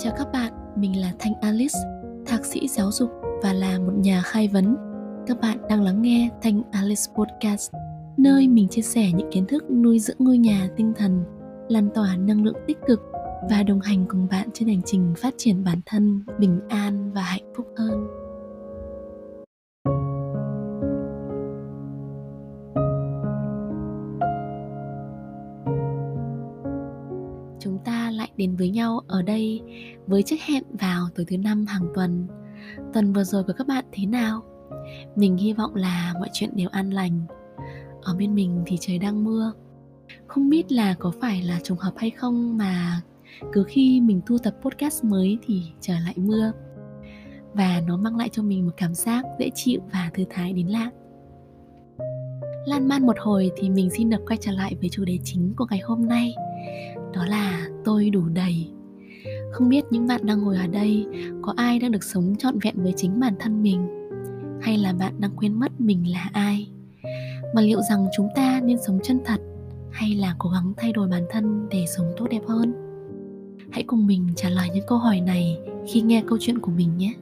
Chào các bạn, mình là Thanh Alice, thạc sĩ giáo dục và là một nhà khai vấn. Các bạn đang lắng nghe Thanh Alice Podcast, nơi mình chia sẻ những kiến thức nuôi dưỡng ngôi nhà tinh thần, lan tỏa năng lượng tích cực và đồng hành cùng bạn trên hành trình phát triển bản thân bình an và hạnh phúc hơn. Đến với nhau ở đây với chiếc hẹn vào tối thứ năm hàng tuần. Tuần vừa rồi của các bạn thế nào? Mình hy vọng là mọi chuyện đều an lành. Ở bên mình thì trời đang mưa. Không biết là có phải là trùng hợp hay không mà cứ khi mình thu tập podcast mới thì trời lại mưa. Và nó mang lại cho mình một cảm giác dễ chịu và thư thái đến lạ. Lan man một hồi thì mình xin được quay trở lại với chủ đề chính của ngày hôm nay đó là tôi đủ đầy. Không biết những bạn đang ngồi ở đây có ai đang được sống trọn vẹn với chính bản thân mình? Hay là bạn đang quên mất mình là ai? Mà liệu rằng chúng ta nên sống chân thật hay là cố gắng thay đổi bản thân để sống tốt đẹp hơn? Hãy cùng mình trả lời những câu hỏi này khi nghe câu chuyện của mình nhé.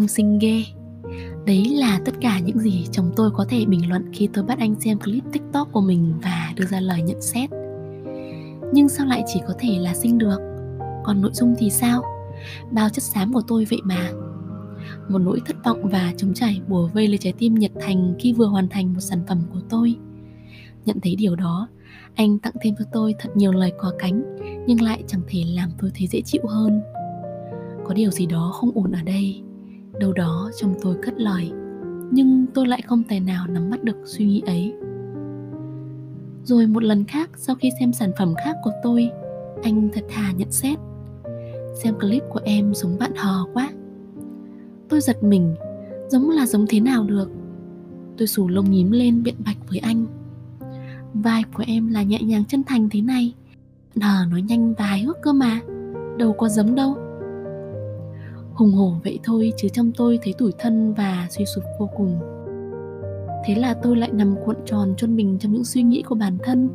Trông xinh ghê Đấy là tất cả những gì chồng tôi có thể bình luận khi tôi bắt anh xem clip tiktok của mình và đưa ra lời nhận xét. Nhưng sao lại chỉ có thể là xinh được? Còn nội dung thì sao? Bao chất xám của tôi vậy mà. Một nỗi thất vọng và trống chảy bùa vây lấy trái tim nhiệt thành khi vừa hoàn thành một sản phẩm của tôi. Nhận thấy điều đó, Anh tặng thêm cho tôi thật nhiều lời có cánh, Nhưng lại chẳng thể làm tôi thấy dễ chịu hơn. Có điều gì đó không ổn ở đây đâu đó trong tôi cất lời, nhưng tôi lại không tài nào nắm bắt được suy nghĩ ấy. Rồi một lần khác, sau khi xem sản phẩm khác của tôi, anh thật thà nhận xét. Xem clip của em giống bạn hò quá. Tôi giật mình, giống là giống thế nào được? Tôi xù lông nhím lên biện bạch với anh. Vai của em là nhẹ nhàng chân thành thế này. Nờ nói nhanh và hài hước cơ mà, đâu có giống đâu hùng hổ vậy thôi chứ trong tôi thấy tủi thân và suy sụp vô cùng. Thế là tôi lại nằm cuộn tròn chôn mình trong những suy nghĩ của bản thân.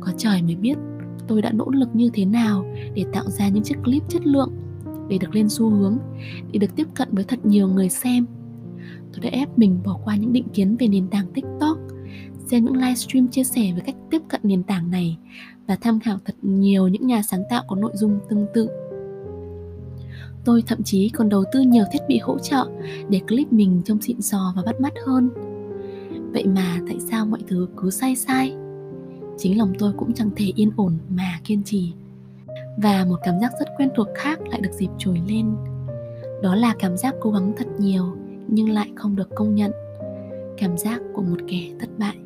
Có trời mới biết tôi đã nỗ lực như thế nào để tạo ra những chiếc clip chất lượng, để được lên xu hướng, để được tiếp cận với thật nhiều người xem. Tôi đã ép mình bỏ qua những định kiến về nền tảng tiktok, xem những livestream chia sẻ về cách tiếp cận nền tảng này và tham khảo thật nhiều những nhà sáng tạo có nội dung tương tự. Tôi thậm chí còn đầu tư nhiều thiết bị hỗ trợ để clip mình trông xịn sò và bắt mắt hơn. Vậy mà tại sao mọi thứ cứ sai sai? Chính lòng tôi cũng chẳng thể yên ổn mà kiên trì. Và một cảm giác rất quen thuộc khác lại được dịp trồi lên. Đó là cảm giác cố gắng thật nhiều, nhưng lại không được công nhận. Cảm giác của một kẻ thất bại.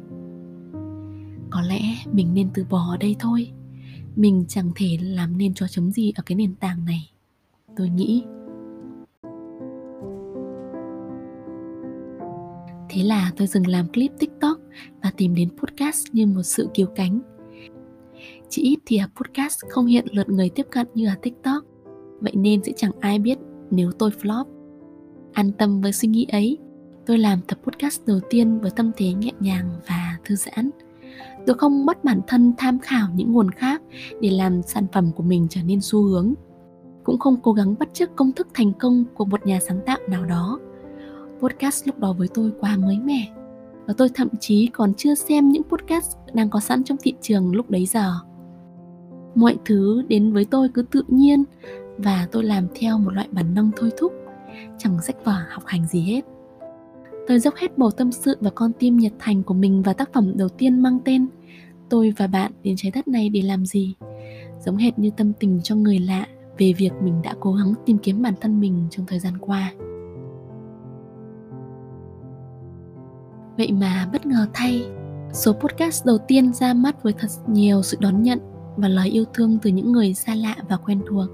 Có lẽ mình nên từ bỏ ở đây thôi. Mình chẳng thể làm nên cho chấm gì ở cái nền tảng này tôi nghĩ. Thế là tôi dừng làm clip tiktok và tìm đến podcast như một sự cứu cánh. Chỉ ít thì podcast không hiện lượt người tiếp cận như ở tiktok, vậy nên sẽ chẳng ai biết nếu tôi flop. An tâm với suy nghĩ ấy, tôi làm tập podcast đầu tiên với tâm thế nhẹ nhàng và thư giãn. Tôi không bắt bản thân tham khảo những nguồn khác để làm sản phẩm của mình trở nên xu hướng cũng không cố gắng bắt chước công thức thành công của một nhà sáng tạo nào đó. Podcast lúc đó với tôi quá mới mẻ, và tôi thậm chí còn chưa xem những podcast đang có sẵn trong thị trường lúc đấy giờ. Mọi thứ đến với tôi cứ tự nhiên, và tôi làm theo một loại bản năng thôi thúc, chẳng sách vở học hành gì hết. Tôi dốc hết bầu tâm sự và con tim nhiệt thành của mình vào tác phẩm đầu tiên mang tên tôi và bạn đến trái đất này để làm gì? Giống hệt như tâm tình cho người lạ về việc mình đã cố gắng tìm kiếm bản thân mình trong thời gian qua. Vậy mà bất ngờ thay, số podcast đầu tiên ra mắt với thật nhiều sự đón nhận và lời yêu thương từ những người xa lạ và quen thuộc.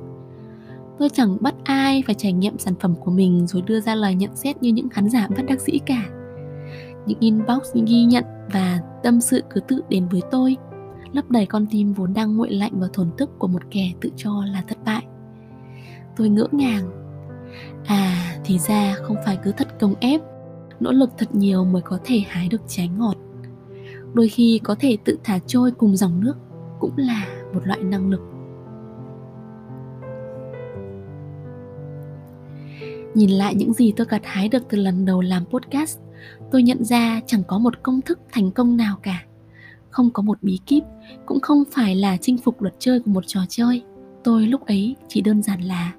Tôi chẳng bắt ai phải trải nghiệm sản phẩm của mình rồi đưa ra lời nhận xét như những khán giả bất đắc dĩ cả. Những inbox những ghi nhận và tâm sự cứ tự đến với tôi, lấp đầy con tim vốn đang nguội lạnh và thổn thức của một kẻ tự cho là thất bại tôi ngỡ ngàng. À thì ra không phải cứ thật công ép. Nỗ lực thật nhiều mới có thể hái được trái ngọt. Đôi khi có thể tự thả trôi cùng dòng nước cũng là một loại năng lực. Nhìn lại những gì tôi gặt hái được từ lần đầu làm podcast, tôi nhận ra chẳng có một công thức thành công nào cả. Không có một bí kíp, cũng không phải là chinh phục luật chơi của một trò chơi. Tôi lúc ấy chỉ đơn giản là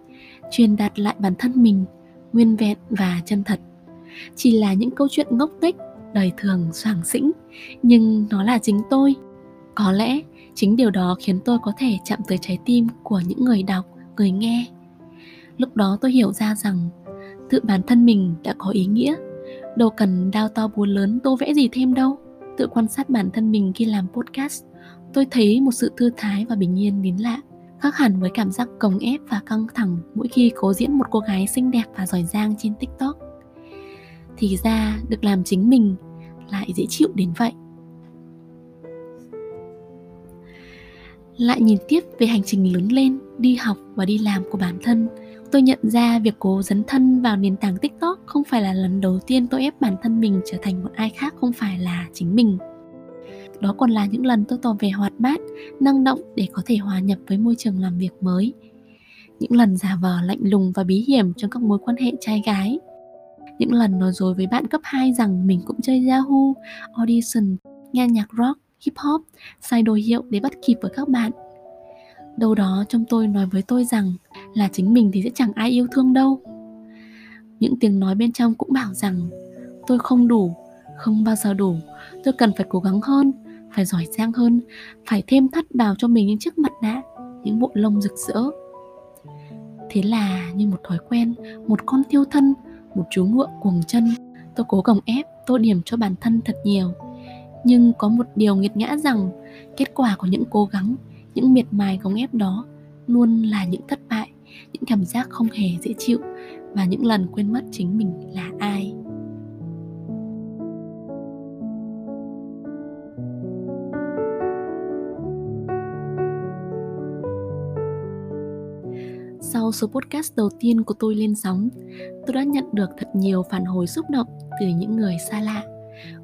truyền đạt lại bản thân mình, nguyên vẹn và chân thật. Chỉ là những câu chuyện ngốc nghếch, đời thường soảng xĩnh nhưng nó là chính tôi. Có lẽ chính điều đó khiến tôi có thể chạm tới trái tim của những người đọc, người nghe. Lúc đó tôi hiểu ra rằng, tự bản thân mình đã có ý nghĩa. Đâu cần đao to búa lớn tô vẽ gì thêm đâu. Tự quan sát bản thân mình khi làm podcast, tôi thấy một sự thư thái và bình yên đến lạ khác hẳn với cảm giác cồng ép và căng thẳng mỗi khi cố diễn một cô gái xinh đẹp và giỏi giang trên tiktok. Thì ra, được làm chính mình lại dễ chịu đến vậy. Lại nhìn tiếp về hành trình lớn lên, đi học và đi làm của bản thân, tôi nhận ra việc cố dấn thân vào nền tảng tiktok không phải là lần đầu tiên tôi ép bản thân mình trở thành một ai khác không phải là chính mình đó còn là những lần tôi tỏ vẻ hoạt bát năng động để có thể hòa nhập với môi trường làm việc mới những lần giả vờ lạnh lùng và bí hiểm trong các mối quan hệ trai gái những lần nói dối với bạn cấp 2 rằng mình cũng chơi Yahoo, Audition, nghe nhạc rock, hip hop, sai đồ hiệu để bắt kịp với các bạn. Đâu đó trong tôi nói với tôi rằng là chính mình thì sẽ chẳng ai yêu thương đâu. Những tiếng nói bên trong cũng bảo rằng tôi không đủ, không bao giờ đủ, tôi cần phải cố gắng hơn, phải giỏi giang hơn, phải thêm thắt vào cho mình những chiếc mặt nạ, những bộ lông rực rỡ. Thế là như một thói quen, một con tiêu thân một chú ngựa cuồng chân tôi cố gồng ép tô điểm cho bản thân thật nhiều nhưng có một điều nghiệt ngã rằng kết quả của những cố gắng những miệt mài gồng ép đó luôn là những thất bại những cảm giác không hề dễ chịu và những lần quên mất chính mình là ai Sau số podcast đầu tiên của tôi lên sóng, tôi đã nhận được thật nhiều phản hồi xúc động từ những người xa lạ.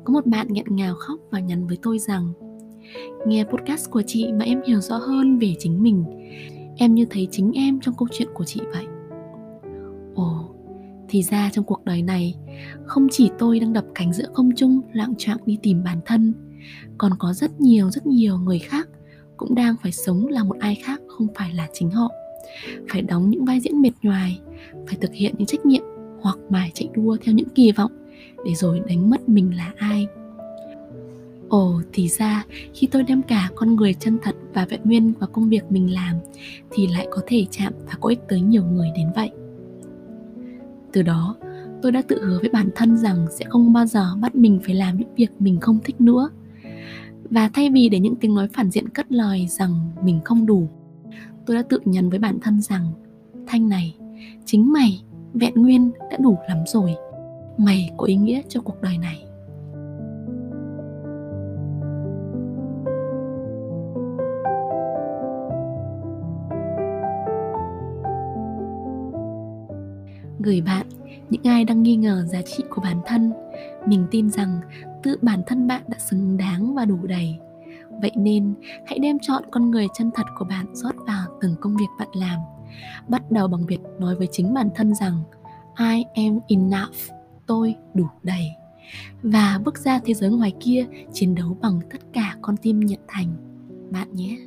Có một bạn nghẹn ngào khóc và nhắn với tôi rằng Nghe podcast của chị mà em hiểu rõ hơn về chính mình. Em như thấy chính em trong câu chuyện của chị vậy. Ồ, thì ra trong cuộc đời này Không chỉ tôi đang đập cánh giữa không trung lạng trạng đi tìm bản thân Còn có rất nhiều rất nhiều người khác Cũng đang phải sống là một ai khác không phải là chính họ phải đóng những vai diễn mệt nhoài, phải thực hiện những trách nhiệm hoặc mải chạy đua theo những kỳ vọng để rồi đánh mất mình là ai. Ồ, thì ra, khi tôi đem cả con người chân thật và vẹn nguyên vào công việc mình làm thì lại có thể chạm và có ích tới nhiều người đến vậy. Từ đó, tôi đã tự hứa với bản thân rằng sẽ không bao giờ bắt mình phải làm những việc mình không thích nữa. Và thay vì để những tiếng nói phản diện cất lời rằng mình không đủ tôi đã tự nhắn với bản thân rằng, thanh này, chính mày, vẹn nguyên đã đủ lắm rồi. Mày có ý nghĩa cho cuộc đời này. Gửi bạn, những ai đang nghi ngờ giá trị của bản thân, mình tin rằng tự bản thân bạn đã xứng đáng và đủ đầy. Vậy nên hãy đem chọn con người chân thật của bạn rót vào từng công việc bạn làm. Bắt đầu bằng việc nói với chính bản thân rằng I am enough, tôi đủ đầy. Và bước ra thế giới ngoài kia chiến đấu bằng tất cả con tim nhiệt thành. Bạn nhé.